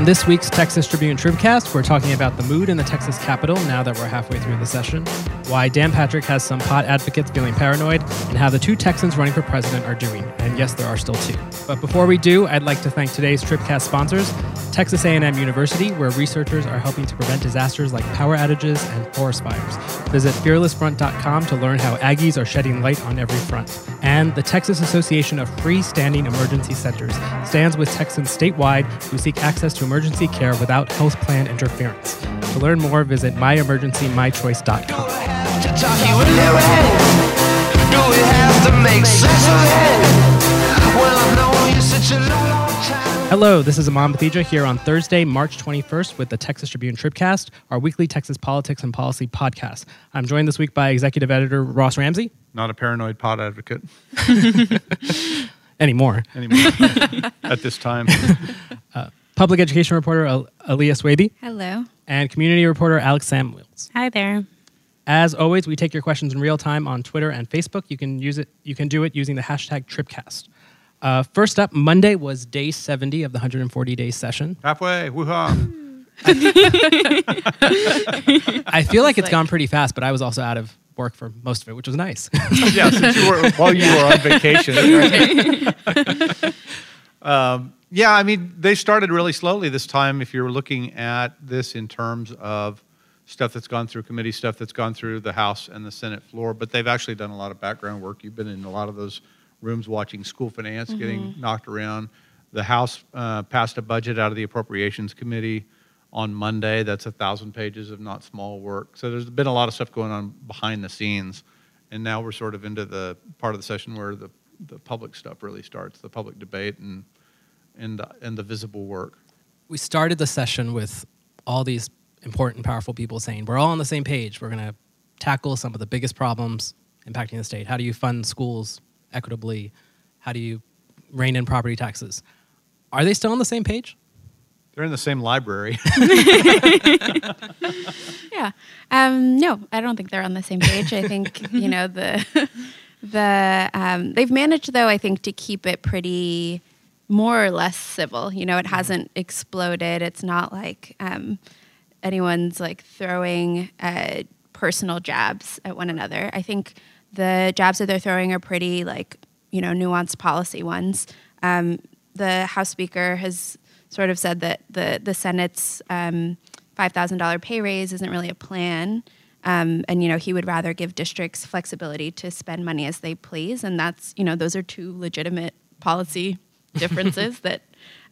On this week's Texas Tribune Tribcast, we're talking about the mood in the Texas Capitol now that we're halfway through the session, why Dan Patrick has some pot advocates feeling paranoid, and how the two Texans running for president are doing. And yes, there are still two. But before we do, I'd like to thank today's Tribcast sponsors, Texas A&M University, where researchers are helping to prevent disasters like power outages and forest fires. Visit fearlessfront.com to learn how Aggies are shedding light on every front. And the Texas Association of Freestanding Emergency Centers stands with Texans statewide who seek access to emergency care without health plan interference. To learn more, visit myemergencymychoice.com. to talk you into it? Do we have to make sense of it? Well, I've known you such a long, long time. Hello, this is Imam Bathija here on Thursday, March 21st with the Texas Tribune Tribcast, our weekly Texas politics and policy podcast. I'm joined this week by executive editor Ross Ramsey. not a paranoid pot advocate Anymore. anymore at this time. Uh, public education reporter Al- Aliyah Swaby Hello. and community reporter Alex Samuels. Hi there. As always, we take your questions in real time on Twitter and Facebook. You can use it. You can do it using the hashtag Tribcast. Uh, first up, Monday was day 70 of the 140 day session. Halfway, woo-ha. I feel like it's like- gone pretty fast, but I was also out of work for most of it, which was nice. yeah, since you were while you were on vacation. right? um, yeah, I mean, they started really slowly this time. If you're looking at this in terms of stuff that's gone through committee, stuff that's gone through the House and the Senate floor, but they've actually done a lot of background work. You've been in a lot of those rooms watching school finance getting knocked around. The House uh, passed a budget out of the Appropriations Committee on Monday. That's a thousand pages of not small work. So there's been a lot of stuff going on behind the scenes, and now we're sort of into the part of the session where the the public stuff really starts, the public debate and and and the visible work. we started the session with all these important, powerful people saying, We're all on the same page. We're going to tackle some of the biggest problems impacting the state. How do you fund schools equitably? How do you rein in property taxes? Are they still on the same page? They're in the same library. Yeah. Um, no, I don't think they're on the same page. I think you know the the um, they've managed though. I think to keep it pretty more or less civil. You know, it hasn't exploded. It's not like um, anyone's like throwing uh, personal jabs at one another. I think the jabs that they're throwing are pretty like you know nuanced policy ones. Um, the House Speaker has sort of said that the the Senate's um, five thousand dollar pay raise isn't really a plan, um, and you know he would rather give districts flexibility to spend money as they please, and that's you know those are two legitimate policy differences that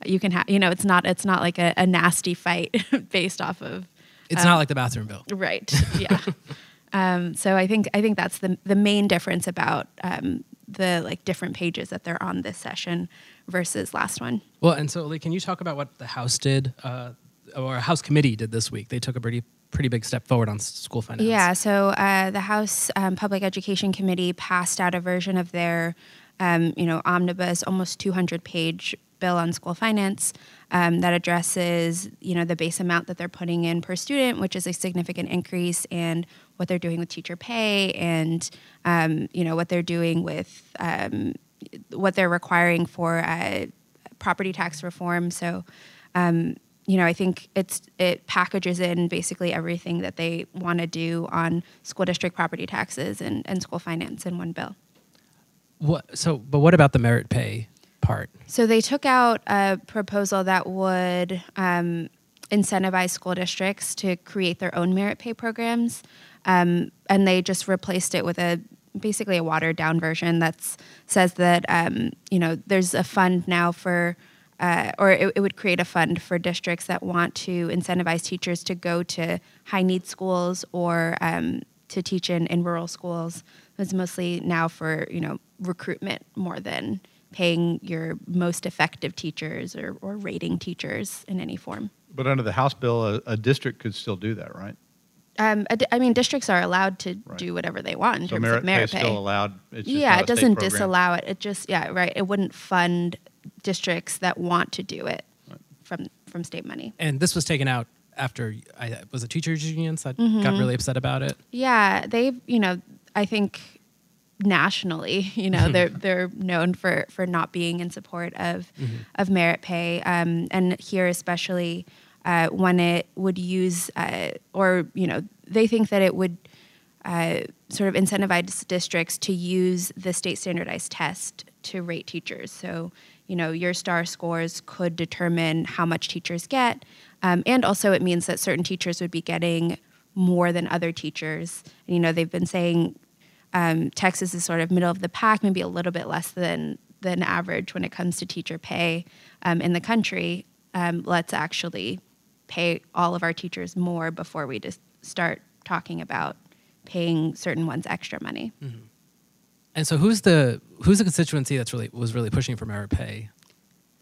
you can have. You know, it's not it's not like a, a nasty fight based off of It's not like the bathroom bill. Right. Yeah. um, so I think I think that's the the main difference about um, the like different pages that they're on this session versus last one. Well, and so, Lee, can you talk about what the House did, uh, or House Committee did this week? They took a pretty, pretty big step forward on school finance. Yeah. So uh, the House um, Public Education Committee passed out a version of their, um, you know, omnibus, almost 200 page bill on school finance um, that addresses, you know, the base amount that they're putting in per student, which is a significant increase, and what they're doing with teacher pay, and um, you know what they're doing with um, what they're requiring for uh, property tax reform. So. Um, you know, I think it's it packages in basically everything that they want to do on school district property taxes and, and school finance in one bill. What, so, but what about the merit pay part? So they took out a proposal that would um, incentivize school districts to create their own merit pay programs, um, and they just replaced it with a basically a watered down version that says that um, you know there's a fund now for. Uh, or it, it would create a fund for districts that want to incentivize teachers to go to high need schools or um, to teach in, in rural schools. It's mostly now for you know recruitment more than paying your most effective teachers or, or rating teachers in any form. but under the House bill, a, a district could still do that, right? Um, I d- I mean, districts are allowed to Right. do whatever they want in So terms merit, of merit pay pay. is still allowed. It's just yeah, it doesn't program. disallow it. It just yeah, right. It wouldn't fund districts that want to do it from from state money. And this was taken out after I was a teachers unions that Mm-hmm. got really upset about it. Yeah, they've you know I think nationally. You know, they're they're known for for not being in support of of merit pay, um, and here especially uh, when it would use uh, or you know they think that it would uh, sort of incentivize districts to use the state standardized test to rate teachers. So, you know, your STAAR scores could determine how much teachers get. Um, and also, it means that certain teachers would be getting more than other teachers. And, you know, they've been saying um, Texas is sort of middle of the pack, maybe a little bit less than, than average when it comes to teacher pay um, in the country. Um, let's actually pay all of our teachers more before we just start talking about paying certain ones extra money. And so who's the who's the constituency that's really was really pushing for merit pay?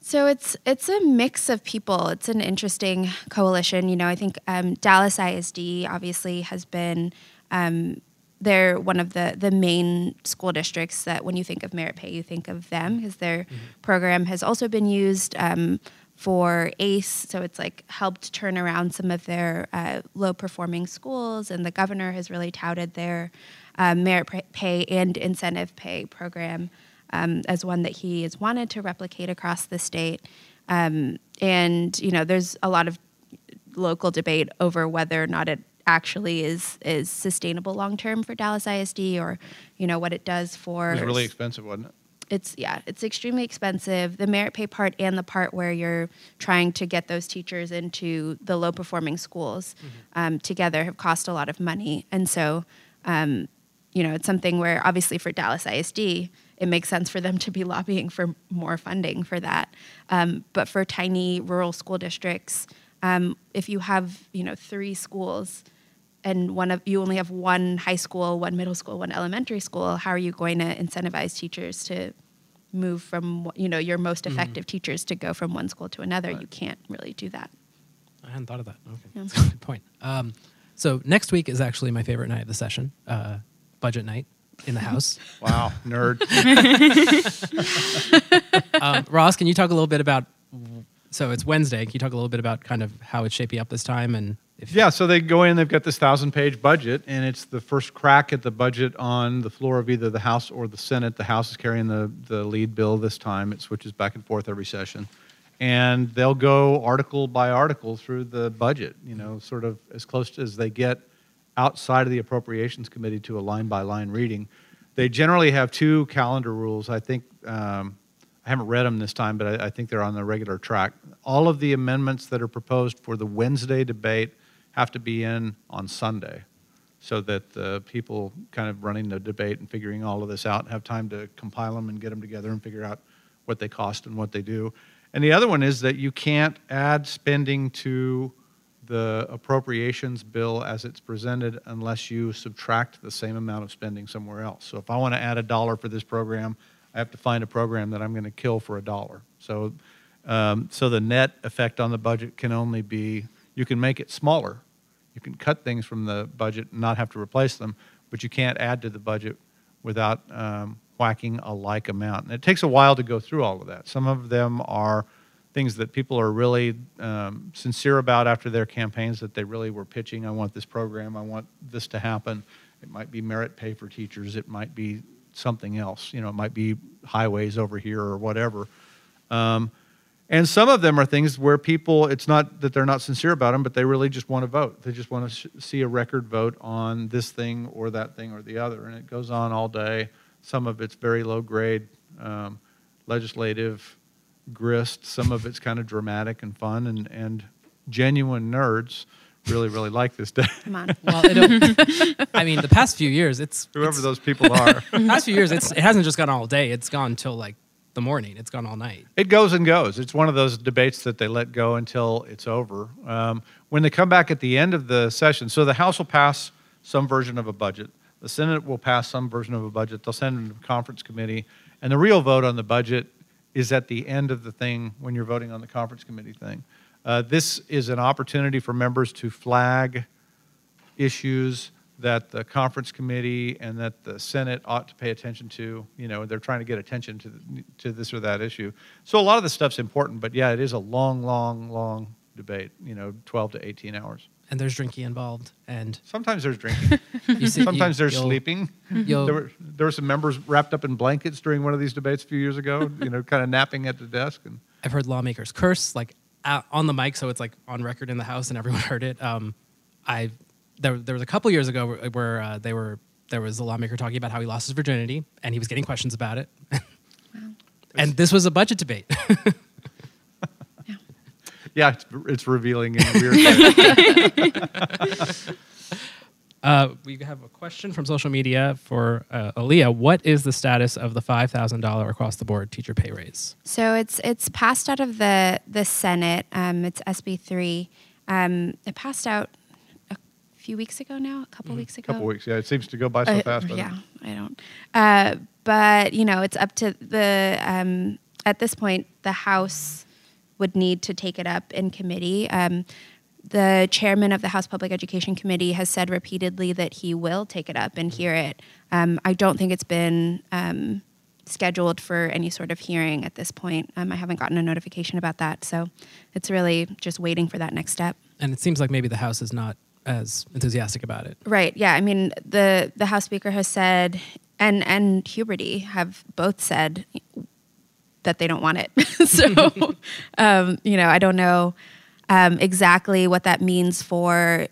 So it's it's a mix of people. It's an interesting coalition. You know, I think um, Dallas ISD obviously has been um, they're one of the the main school districts that when you think of merit pay, you think of them because their program has also been used um, for ACE. So it's like helped turn around some of their uh, low performing schools, and the governor has really touted their uh, merit pay and incentive pay program um, as one that he has wanted to replicate across the state. Um, and you know, there's a lot of local debate over whether or not it actually is is sustainable long term for Dallas ISD, or you know what it does for. It was really expensive, wasn't it? it's yeah, it's extremely expensive. The merit pay part and the part where you're trying to get those teachers into the low performing schools um, together have cost a lot of money, and so um, you know it's something where obviously for Dallas ISD it makes sense for them to be lobbying for more funding for that, um, but for tiny rural school districts, um, if you have you know three schools and one of you only have one high school, one middle school, one elementary school, how are you going to incentivize teachers to move from you know your most effective teachers to go from one school to another? You can't really do that. I hadn't thought of that. Okay, Yeah. That's a good point. Um, so next week is actually my favorite night of the session, uh, budget night in the House. Wow, nerd. um, Ross, can you talk a little bit about? So it's Wednesday. Can you talk a little bit about kind of how it's shaping up this time and if Yeah, so they go in, they've got this thousand page budget, and it's the first crack at the budget on the floor of either the House or the Senate. The House is carrying the, the lead bill this time. It switches back and forth every session. And they'll go article by article through the budget, you know, sort of as close as they get outside of the Appropriations Committee to a line by line reading. They generally have two calendar rules. I think, um, I haven't read them this time, but I, I think they're on the regular track. All of the amendments that are proposed for the Wednesday debate have to be in on Sunday so that the people kind of running the debate and figuring all of this out have time to compile them and get them together and figure out what they cost and what they do. And the other one is that you can't add spending to the appropriations bill as it's presented unless you subtract the same amount of spending somewhere else. So if I want to add a dollar for this program, I have to find a program that I'm going to kill for a dollar. So, um, so the net effect on the budget can only be you can make it smaller. You can cut things from the budget and not have to replace them, but you can't add to the budget without um, whacking a like amount. And it takes a while to go through all of that. Some of them are things that people are really um, sincere about after their campaigns that they really were pitching. I want this program. I want this to happen. It might be merit pay for teachers. It might be something else. You know, it might be highways over here or whatever. Um, and some of them are things where people, it's not that they're not sincere about them, but they really just want to vote. They just want to sh- see a record vote on this thing or that thing or the other. And it goes on all day. Some of it's very low grade um, legislative grist. Some of it's kind of dramatic and fun. And, and genuine nerds really, really like this day. Come on. well, it, I mean, the past few years, it's Whoever it's- those people are. the past few years, it's it hasn't just gone all day. It's gone till like the morning. It's gone all night. It goes and goes. It's one of those debates that they let go until it's over. Um, when they come back at the end of the session, so the House will pass some version of a budget. The Senate will pass some version of a budget. They'll send it to conference committee, and the real vote on the budget is at the end of the thing when you're voting on the conference committee thing. Uh, this is an opportunity for members to flag issues that the conference committee and that the Senate ought to pay attention to. You know, they're trying to get attention to, to this or that issue. So a lot of the stuff's important, but yeah, it is a long, long, long debate, you know, 12 to 18 hours. and there's drinking involved, and Sometimes there's drinking. see, Sometimes you, there's sleeping. There were there were some members wrapped up in blankets during one of these debates a few years ago. You know, kind of napping at the desk. And I've heard lawmakers curse like on the mic, so it's like on record in the house and everyone heard it. Um, I there there was a couple years ago where, where uh, they were there was a lawmaker talking about how he lost his virginity and he was getting questions about it. and this was a budget debate. yeah, it's, it's revealing in weird. ways. Uh, we have a question from social media for uh, Aliyah. What is the status of the five thousand dollar across the board teacher pay raise? So it's it's passed out of the the Senate. Um, it's SB three. Um, it passed out a few weeks ago now, a couple weeks A ago. couple weeks. Yeah, it seems to go by so Uh, fast. doesn't it? yeah, I don't. Uh, but you know, it's up to the. Um, at this point, the House would need to take it up in committee. Um, the chairman of the House Public Education Committee has said repeatedly that he will take it up and hear it. Um, I don't think it's been um, scheduled for any sort of hearing at this point. Um, I haven't gotten a notification about that, so it's really just waiting for that next step. And it seems like maybe the House is not as enthusiastic about it. Right. Yeah. I mean, the the House Speaker has said, and and Huberty have both said that they don't want it. so, um, you know, I don't know um, exactly what that means for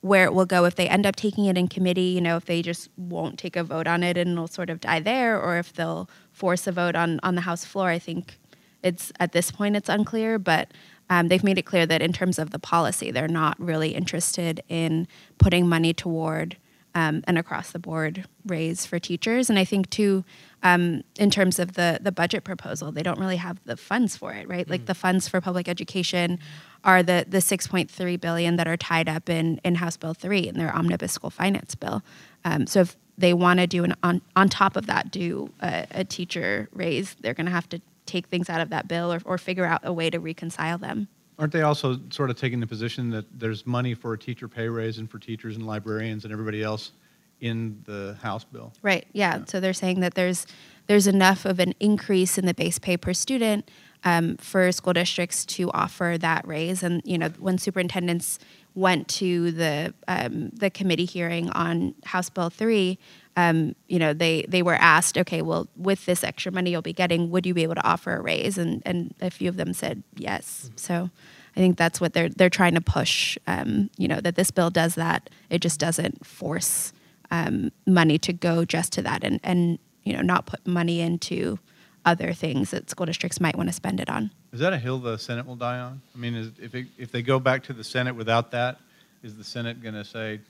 where it will go if they end up taking it in committee. You know, if they just won't take a vote on it and it'll sort of die there, or if they'll force a vote on on the House floor. I think it's at this point it's unclear, but um, they've made it clear that in terms of the policy, they're not really interested in putting money toward um, an across the board raise for teachers. And I think too, um, in terms of the the budget proposal, they don't really have the funds for it, right? Like the funds for public education are the the 6.3 billion that are tied up in in House Bill three in their omnibus school finance bill. Um, so if they want to do an on on top of that do a, a teacher raise, they're going to have to take things out of that bill or, or figure out a way to reconcile them. Aren't they also sort of taking the position that there's money for a teacher pay raise and for teachers and librarians and everybody else in the House bill? Right. Yeah. So they're saying that there's there's enough of an increase in the base pay per student um, for school districts to offer that raise. And you know, when superintendents went to the um, the committee hearing on House Bill three, um, you know, they they were asked, okay, well, with this extra money you'll be getting, would you be able to offer a raise? And and a few of them said yes. So. I think that's what they're they're trying to push. Um, you know that this bill does that. It just doesn't force um, money to go just to that, and and you know not put money into other things that school districts might want to spend it on. Is that a hill the Senate will die on? I mean, is, if, it, if they go back to the Senate without that, is the Senate going to say,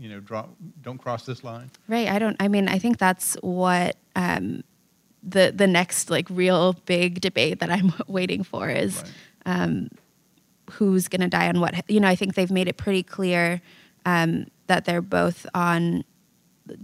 you know, draw, don't cross this line? Right. I don't. I mean, I think that's what um, the the next like real big debate that I'm waiting for is Right. who's going to die on what. You know, I think they've made it pretty clear um, that they're both on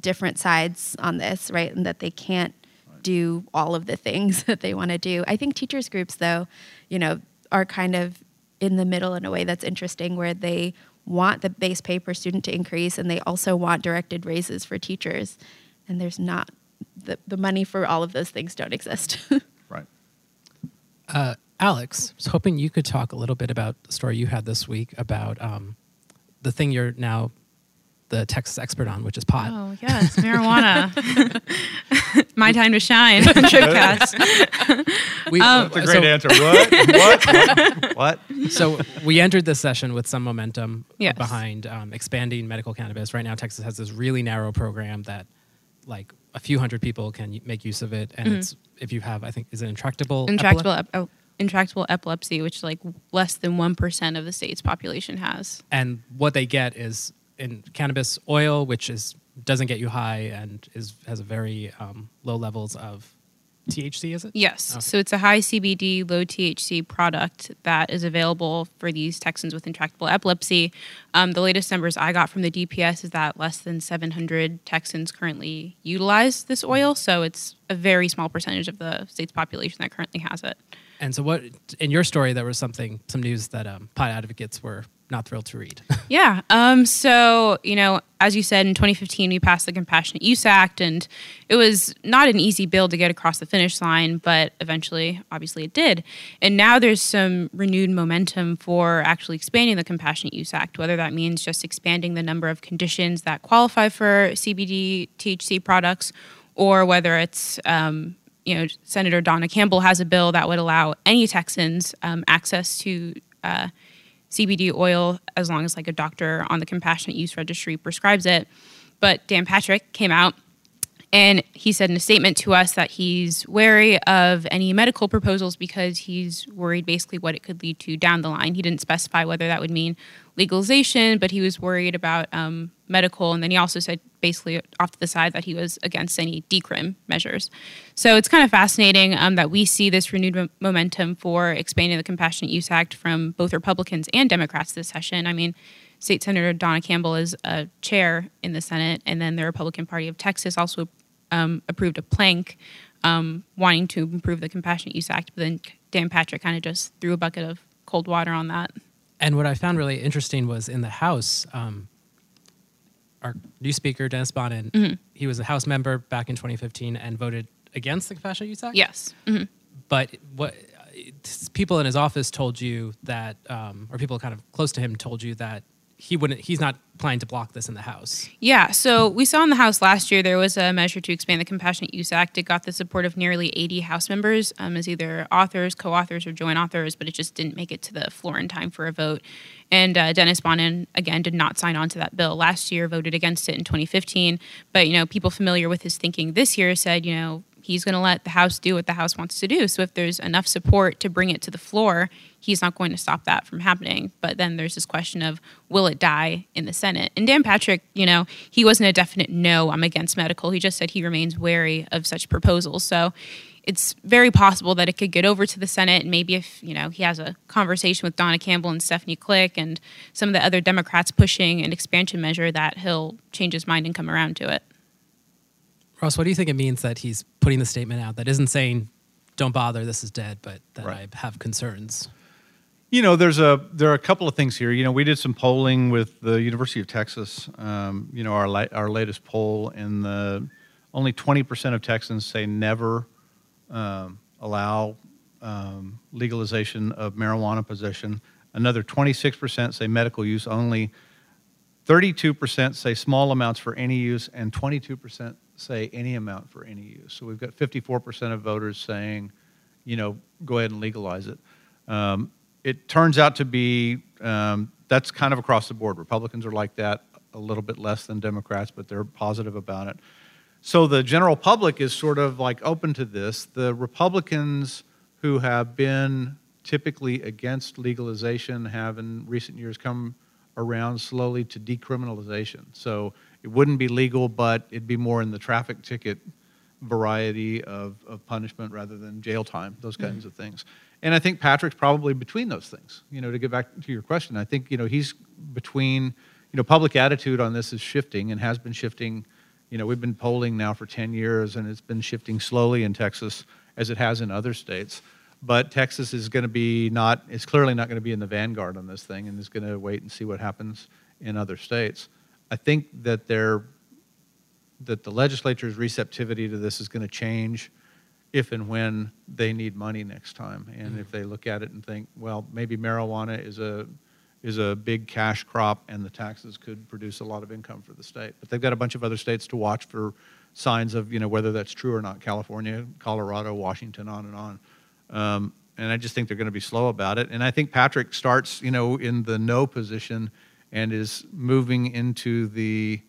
different sides on this, right? And that they can't do all of the things that they want to do. I think teachers groups, though, you know, are kind of in the middle in a way that's interesting, where they want the base pay per student to increase, and they also want directed raises for teachers, and there's not the the money for all of those things don't exist. Right. Uh, Alex, I was hoping you could talk a little bit about the story you had this week about um, the thing you're now the Texas expert on, which is pot. Oh yes, marijuana. My time to shine. Tribcast. We, Um, That's a great answer. What? what? What? so we entered this session with some momentum Yes. behind um, expanding medical cannabis. Right now, Texas has this really narrow program that, like, a few hundred people can make use of it, and it's if you have, I think, is it intractable? intractable, epile- ep- oh, intractable epilepsy, which like less than one percent of the state's population has. and what they get is in cannabis oil, which is doesn't get you high and is has a very um, low levels of THC. Is it? Yes. Okay. So it's a high CBD, low THC product that is available for these Texans with intractable epilepsy. Um, the latest numbers I got from the DPS is that less than 700 Texans currently utilize this oil. So it's a very small percentage of the state's population that currently has it. And so, what in your story there was something, some news that um, pot advocates were not thrilled to read. Yeah. Um, so, you know, as you said, in 2015, we passed the Compassionate Use Act, and it was not an easy bill to get across the finish line, but eventually, obviously, it did. And now there's some renewed momentum for actually expanding the Compassionate Use Act, whether that means just expanding the number of conditions that qualify for CBD THC products, or whether it's um, you know, Senator Donna Campbell has a bill that would allow any Texans um, access to uh, CBD oil as long as like a doctor on the compassionate use registry prescribes it. But Dan Patrick came out and he said in a statement to us that he's wary of any medical proposals because he's worried basically what it could lead to down the line. He didn't specify whether that would mean legalization, but he was worried about um, medical. And then he also said basically off to the side that he was against any decrim measures. So it's kind of fascinating um, that we see this renewed mo- momentum for expanding the Compassionate Use Act from both Republicans and Democrats this session. I mean, State Senator Donna Campbell is a chair in the Senate, and then the Republican Party of Texas also um, approved a plank um, wanting to improve the Compassionate Use Act, but then Dan Patrick kind of just threw a bucket of cold water on that. And what I found really interesting was in the House, um, our new speaker, Dennis Bonnen, Mm-hmm. he was a House member back in 2015 and voted against the Compassionate Use Act. Yes. hmm But what people in his office told you that, um, or people kind of close to him told you that he wouldn't, he's not planning to block this in the House. Yeah, so we saw in the House last year there was a measure to expand the Compassionate Use Act. It got the support of nearly 80 House members um, as either authors, co authors, or joint authors, but it just didn't make it to the floor in time for a vote. And uh, Dennis Bonnen, again, did not sign on to that bill last year, voted against it in 2015. But, you know, people familiar with his thinking this year said, you know, he's going to let the House do what the House wants to do. So if there's enough support to bring it to the floor, he's not going to stop that from happening. But then there's this question of will it die in the Senate? And Dan Patrick, you know, he wasn't a definite no, I'm against medical. He just said he remains wary of such proposals. So it's very possible that it could get over to the Senate. And maybe if, you know, he has a conversation with Donna Campbell and Stephanie Klick and some of the other Democrats pushing an expansion measure, that he'll change his mind and come around to it. Ross, what do you think it means that he's putting the statement out that isn't saying, don't bother, this is dead, but that Right. I have concerns? You know, there's a there are a couple of things here. You know, we did some polling with the University of Texas. Um, you know, our la- our latest poll, and the only 20 percent of Texans say never um, allow um, legalization of marijuana possession. Another 26 percent say medical use only. 32 percent say small amounts for any use, and 22 percent say any amount for any use. So we've got 54 percent of voters saying, you know, go ahead and legalize it. Um, it turns out to be um, that's kind of across the board. Republicans are like that, a little bit less than Democrats, but they're positive about it. So the general public is sort of like open to this. The Republicans who have been typically against legalization have in recent years come around slowly to decriminalization. So it wouldn't be legal, but it'd be more in the traffic ticket variety of, of punishment rather than jail time, those kinds mm-hmm. of things. And I think Patrick's probably between those things. You know, to get back to your question, I think, you know, he's between, you know, public attitude on this is shifting and has been shifting. You know, we've been polling now for 10 years and it's been shifting slowly in Texas as it has in other states. But Texas is going to be not, it's clearly not going to be in the vanguard on this thing and is going to wait and see what happens in other states. I think that they're that the legislature's receptivity to this is going to change if and when they need money next time. And if they look at it and think, well, maybe marijuana is a is a big cash crop and the taxes could produce a lot of income for the state. But they've got a bunch of other states to watch for signs of, you know, whether that's true or not. California, Colorado, Washington, on and on. Um, and I just think they're going to be slow about it. And I think Patrick starts, you know, in the no position and is moving into the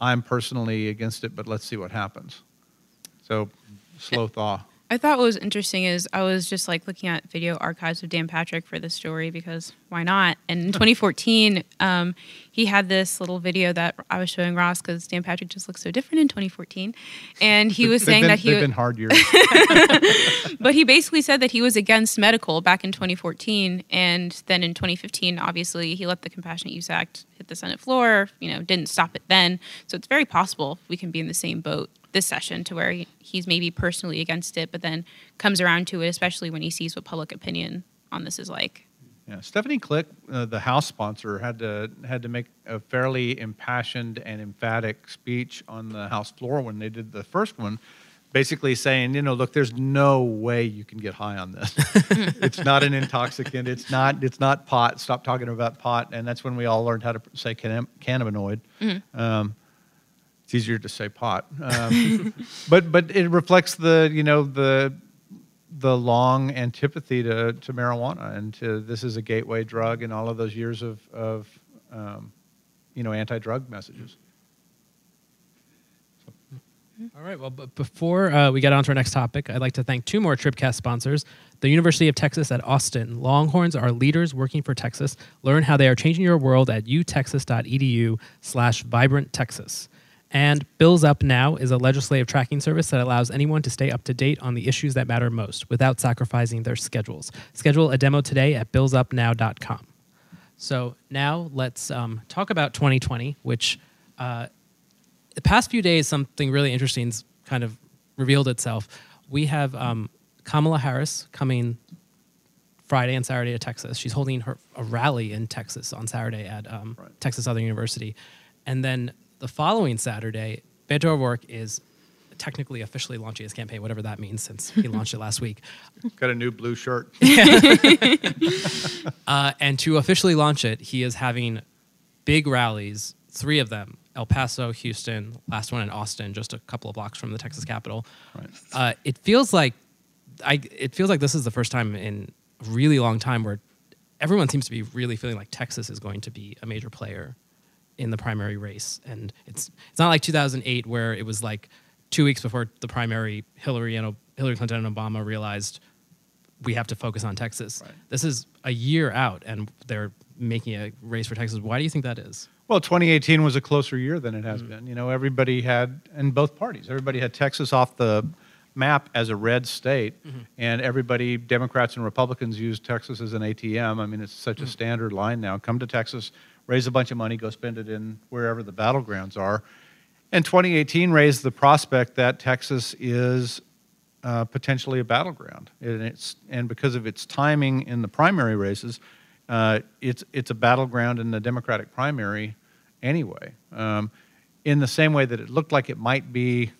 I'm personally against it, but let's see what happens. So slow thaw. I thought what was interesting is I was just like looking at video archives of Dan Patrick for this story because why not? And in 2014, um, he had this little video that I was showing Ross because Dan Patrick just looks so different in 2014, and he was saying been, that he they've wa- been hard years. but he basically said that he was against medical back in 2014 and then in 2015 obviously he let the compassionate use act hit the senate floor you know didn't stop it then so it's very possible we can be in the same boat this session to where he, he's maybe personally against it but then comes around to it especially when he sees what public opinion on this is like Yeah, Stephanie Klick, uh, the House sponsor, had to had to make a fairly impassioned and emphatic speech on the House floor when they did the first one, basically saying, you know, look, there's no way you can get high on this. it's not an intoxicant. It's not. It's not pot. Stop talking about pot. And that's when we all learned how to say cannab- cannabinoid. Um, it's easier to say pot, um, but but it reflects the you know the the long antipathy to, to marijuana and to this is a gateway drug and all of those years of, of um, you know anti-drug messages All right. Well, but before uh, we get on to our next topic, I'd like to thank two more Tribcast sponsors. The University of Texas at Austin. Longhorns are leaders working for Texas. Learn how they are changing your world at utexas.edu slash vibrant Texas. And Bills Up Now is a legislative tracking service that allows anyone to stay up to date on the issues that matter most without sacrificing their schedules. Schedule a demo today at billsupnow.com. So now let's um, talk about 2020, which uh, the past few days, something really interesting's kind of revealed itself. We have um, Kamala Harris coming Friday and Saturday to Texas. She's holding her a rally in Texas on Saturday at um, Right. Texas Southern University, and then the following Saturday, Beto O'Rourke is technically officially launching his campaign, whatever that means, since he launched it last week. got a new blue shirt Uh, and to officially launch it, he is having big rallies, three of them El Paso, Houston, last one in Austin, just a couple of blocks from the Texas Capitol. Right. Uh, it feels like I, it feels like this is the first time in a really long time where everyone seems to be really feeling like Texas is going to be a major player in the primary race. And it's it's not like 2008 where it was like two weeks before the primary, Hillary and Hillary Clinton and Obama realized we have to focus on Texas. Right. This is a year out, and they're making a race for Texas. Why do you think that is? well 2018 was a closer year than it has mm-hmm. been you know everybody had in both parties everybody had texas off the map as a red state mm-hmm. and everybody democrats and republicans used texas as an atm i mean it's such a mm-hmm. standard line now come to texas raise a bunch of money go spend it in wherever the battlegrounds are. And 2018 raised the prospect that texas is uh, potentially a battleground. And it's and because of its timing in the primary races uh, it's it's a battleground in the democratic primary anyway. Um, in the same way that it looked like it might be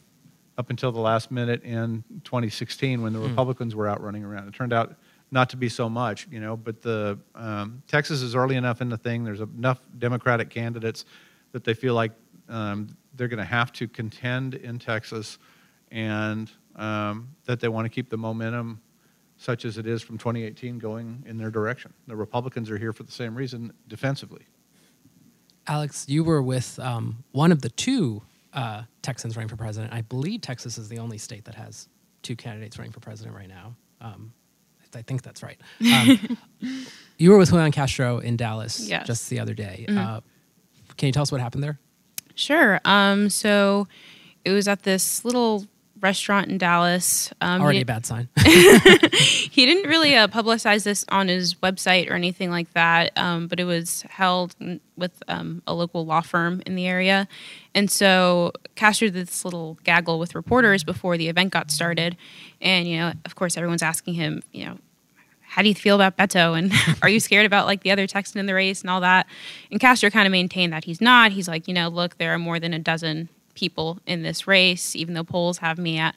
up until the last minute in 2016 when the Republicans were out running around. It turned out not to be so much, you know. But the um, Texas is early enough in the thing. There's enough Democratic candidates that they feel like um, they're going to have to contend in Texas, and um, that they want to keep the momentum, such as it is from 2018, going in their direction. The Republicans are here for the same reason, defensively. Alex, you were with um, one of the two uh, Texans running for president. I believe Texas is the only state that has two candidates running for president right now. Um, I think that's right. Um, you were with Julian Castro in Dallas Yes. just the other day. Uh, can you tell us what happened there? Sure. Um, so it was at this little restaurant in Dallas. Um, Already he, a bad sign. he didn't really uh, publicize this on his website or anything like that, um, but it was held with um, a local law firm in the area. And so Castro did this little gaggle with reporters before the event got started. And, you know, of course, everyone's asking him, you know, how do you feel about Beto? And are you scared about like the other Texan in the race and all that? And Castro kind of maintained that he's not. He's like, you know, look, there are more than a dozen people in this race, even though polls have me at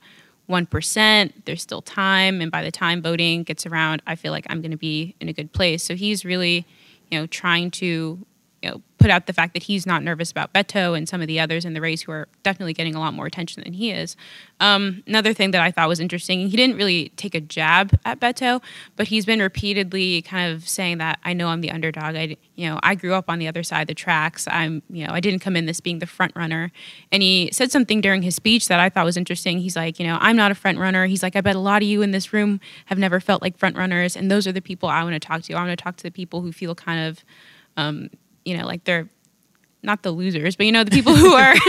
1%, there's still time. And by the time voting gets around, I feel like I'm going to be in a good place. So he's really, you know, trying to, put out the fact that he's not nervous about Beto and some of the others in the race who are definitely getting a lot more attention than he is. Um, another thing that I thought was interesting, he didn't really take a jab at Beto, but he's been repeatedly kind of saying that I know I'm the underdog. I, you know, I grew up on the other side of the tracks. I'm, you know, I didn't come in this being the front runner. And he said something during his speech that I thought was interesting. He's like, you know, I'm not a front runner. He's like, I bet a lot of you in this room have never felt like front runners, and those are the people I want to talk to. I want to talk to the people who feel kind of, um, you know, like they're not the losers, but you know, the people who are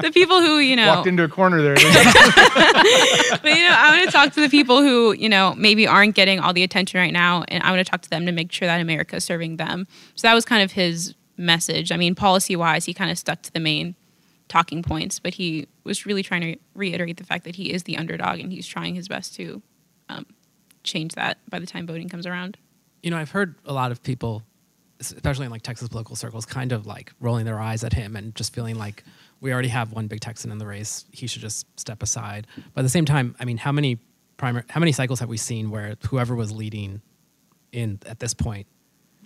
the people who, you know, Walked into a corner there. but you know, I want to talk to the people who, you know, maybe aren't getting all the attention right now, and I want to talk to them to make sure that America is serving them. So that was kind of his message. I mean, policy wise, he kind of stuck to the main talking points, but he was really trying to reiterate the fact that he is the underdog and he's trying his best to um, change that by the time voting comes around. You know, I've heard a lot of people, especially in like Texas political circles, kind of like rolling their eyes at him and just feeling like we already have one big Texan in the race. He should just step aside. But at the same time, I mean, how many primary, how many cycles have we seen where whoever was leading in at this point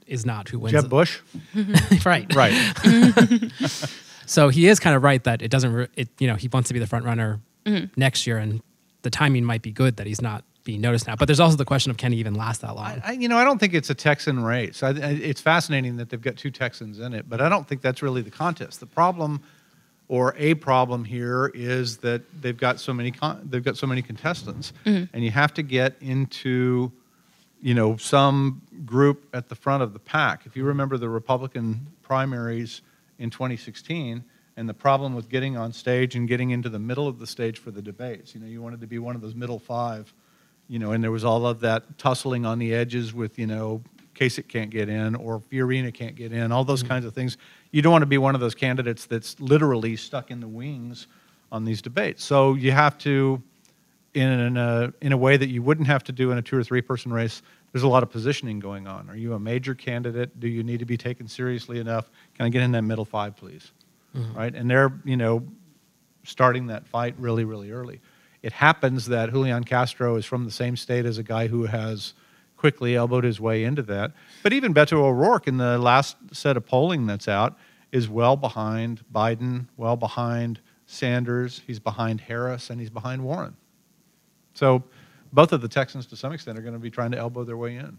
is not who wins? Jeb Bush, right, right? So he is kind of right that it doesn't. Re- it you know he wants to be the front runner mm-hmm. next year, and the timing might be good that he's not being noticed now. But there's also the question of can he even last that long? I, I- you know, I don't think it's a Texan race. I, I, it's fascinating that they've got two Texans in it, but I don't think that's really the contest. The problem, or a problem here, is that they've got so many con- they've got so many contestants, mm-hmm. and you have to get into, you know, some group at the front of the pack. If you remember the Republican primaries in 2016. And the problem with getting on stage and getting into the middle of the stage for the debates, you know, you wanted to be one of those middle five you know, and there was all of that tussling on the edges with, you know, Kasich can't get in or Fiorina can't get in, all those mm-hmm. kinds of things. You don't want to be one of those candidates that's literally stuck in the wings on these debates. So you have to, in a, in a way that you wouldn't have to do in a two or three person race, there's a lot of positioning going on. Are you a major candidate? Do you need to be taken seriously enough? Can I get in that middle five, please? Mm-hmm. Right? And they're, you know, starting that fight really, really early. It happens that Julian Castro is from the same state as a guy who has quickly elbowed his way into that. But even Beto O'Rourke, in the last set of polling that's out, is well behind Biden, well behind Sanders. He's behind Harris, and he's behind Warren. So both of the Texans, to some extent, are going to be trying to elbow their way in.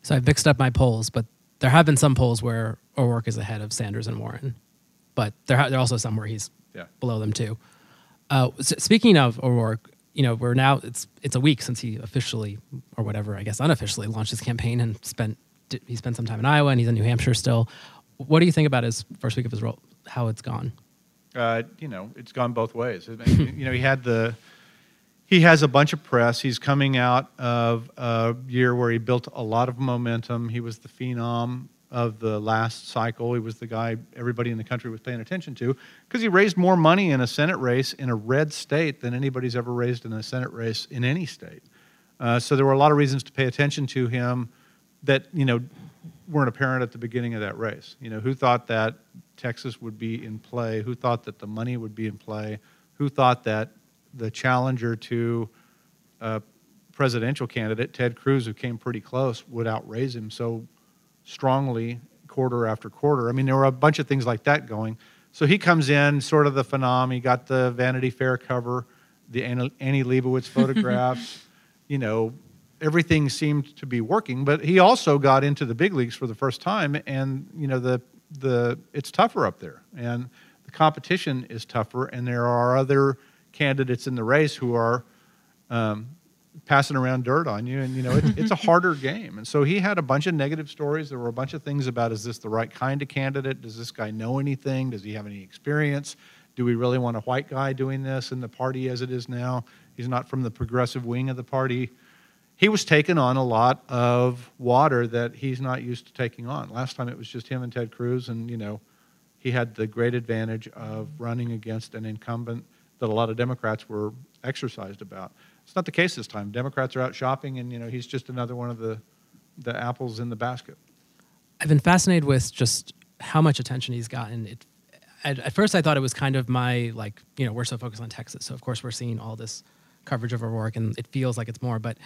So I've mixed up my polls, but there have been some polls where O'Rourke is ahead of Sanders and Warren, but there, ha- there are also some where he's Yeah. below them too. Uh, speaking of O'Rourke, you know, we're now it's it's a week since he officially or whatever I guess unofficially launched his campaign and spent he spent some time in Iowa and he's in New Hampshire still. What do you think about his first week of his role? How it's gone? uh, you know, it's gone both ways. You know, he had the, he has a bunch of press. He's coming out of a year where he built a lot of momentum. He was the phenom of the last cycle. He was the guy everybody in the country was paying attention to because he raised more money in a Senate race in a red state than anybody's ever raised in a Senate race in any state. Uh, so there were a lot of reasons to pay attention to him that you know weren't apparent at the beginning of that race. You know, who thought that Texas would be in play? Who thought that the money would be in play? Who thought that the challenger to a presidential candidate, Ted Cruz, who came pretty close, would outraise him so strongly quarter after quarter? I mean, there were a bunch of things like that going. So he comes in, sort of the phenom. He got the Vanity Fair cover, the Annie Leibovitz photographs. you know, everything seemed to be working. But he also got into the big leagues for the first time, and you know the the it's tougher up there, and the competition is tougher, and there are other candidates in the race who are um, passing around dirt on you, and you know it's, it's a harder game. And so he had a bunch of negative stories. There were a bunch of things about: is this the right kind of candidate? Does this guy know anything? Does he have any experience? Do we really want a white guy doing this in the party as it is now? He's not from the progressive wing of the party. He was taking on a lot of water that he's not used to taking on. Last time it was just him and Ted Cruz, and you know, he had the great advantage of running against an incumbent that a lot of Democrats were exercised about. It's not the case this time. Democrats are out shopping, and you know, he's just another one of the the apples in the basket. I've been fascinated with just how much attention he's gotten. It, at, at first, I thought it was kind of my like, you know, we're so focused on Texas, so of course we're seeing all this coverage of O'Rourke, and it feels like it's more. But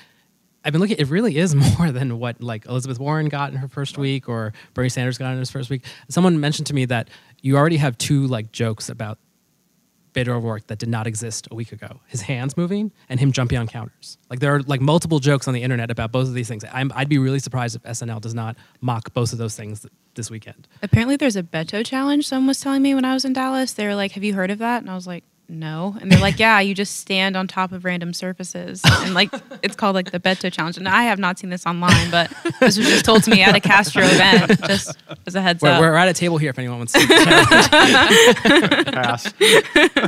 I've been looking; it really is more than what like Elizabeth Warren got in her first week, or Bernie Sanders got in his first week. Someone mentioned to me that you already have two like jokes about Beto O'Rourke that did not exist a week ago. His hands moving and him jumping on counters. Like there are like multiple jokes on the internet about both of these things. I'm, I'd be really surprised if SNL does not mock both of those things this weekend. Apparently, there's a Beto challenge. Someone was telling me when I was in Dallas. They were like, "Have you heard of that?" And I was like, "No." And they're like, "Yeah, you just stand on top of random surfaces, and like it's called like the Beto challenge." And I have not seen this online, but this was just told to me at a Castro event, just as a heads We're, up. we're at a table here if anyone wants to. challenge. Pass.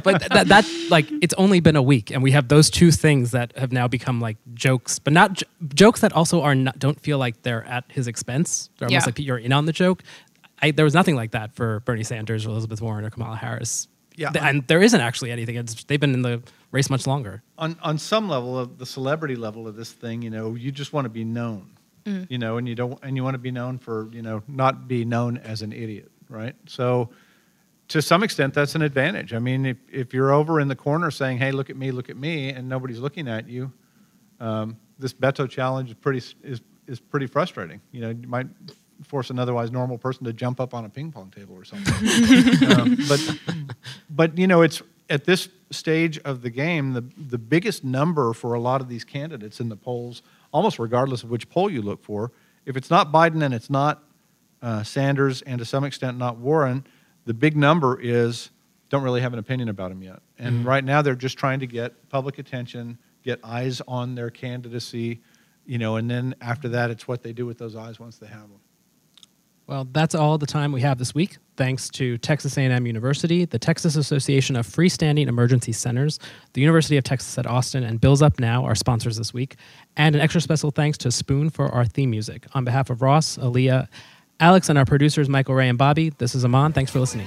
but that, that like it's only been a week and we have those two things that have now become like jokes but not j- jokes that also are not don't feel like they're at his expense they're almost Yeah. like you're in on the joke I, there was nothing like that for bernie sanders or elizabeth warren or kamala harris Yeah. Th- and there isn't actually anything it's, they've been in the race much longer on on some level of the celebrity level of this thing, you know, you just want to be known. you know, and you don't, and you want to be known for, you know, not be known as an idiot, right? So, to some extent, that's an advantage. I mean, if if you're over in the corner saying, "Hey, look at me, look at me," and nobody's looking at you, um, this Beto challenge is pretty is is pretty frustrating. You know, you might force an otherwise normal person to jump up on a ping pong table or something. um, but but you know, it's at this stage of the game, the the biggest number for a lot of these candidates in the polls, almost regardless of which poll you look for, if it's not Biden and it's not uh, Sanders and to some extent not Warren, the big number is don't really have an opinion about him yet. And right now they're just trying to get public attention, get eyes on their candidacy, you know, and then after that, it's what they do with those eyes once they have them. Well, that's all the time we have this week. Thanks to Texas A&M University, the Texas Association of Freestanding Emergency Centers, the University of Texas at Austin, and Bills Up Now, our sponsors this week. And an extra special thanks to Spoon for our theme music. On behalf of Ross, Aliyah, Alex, and our producers Michael Ray and Bobby, this is Amon. Thanks for listening.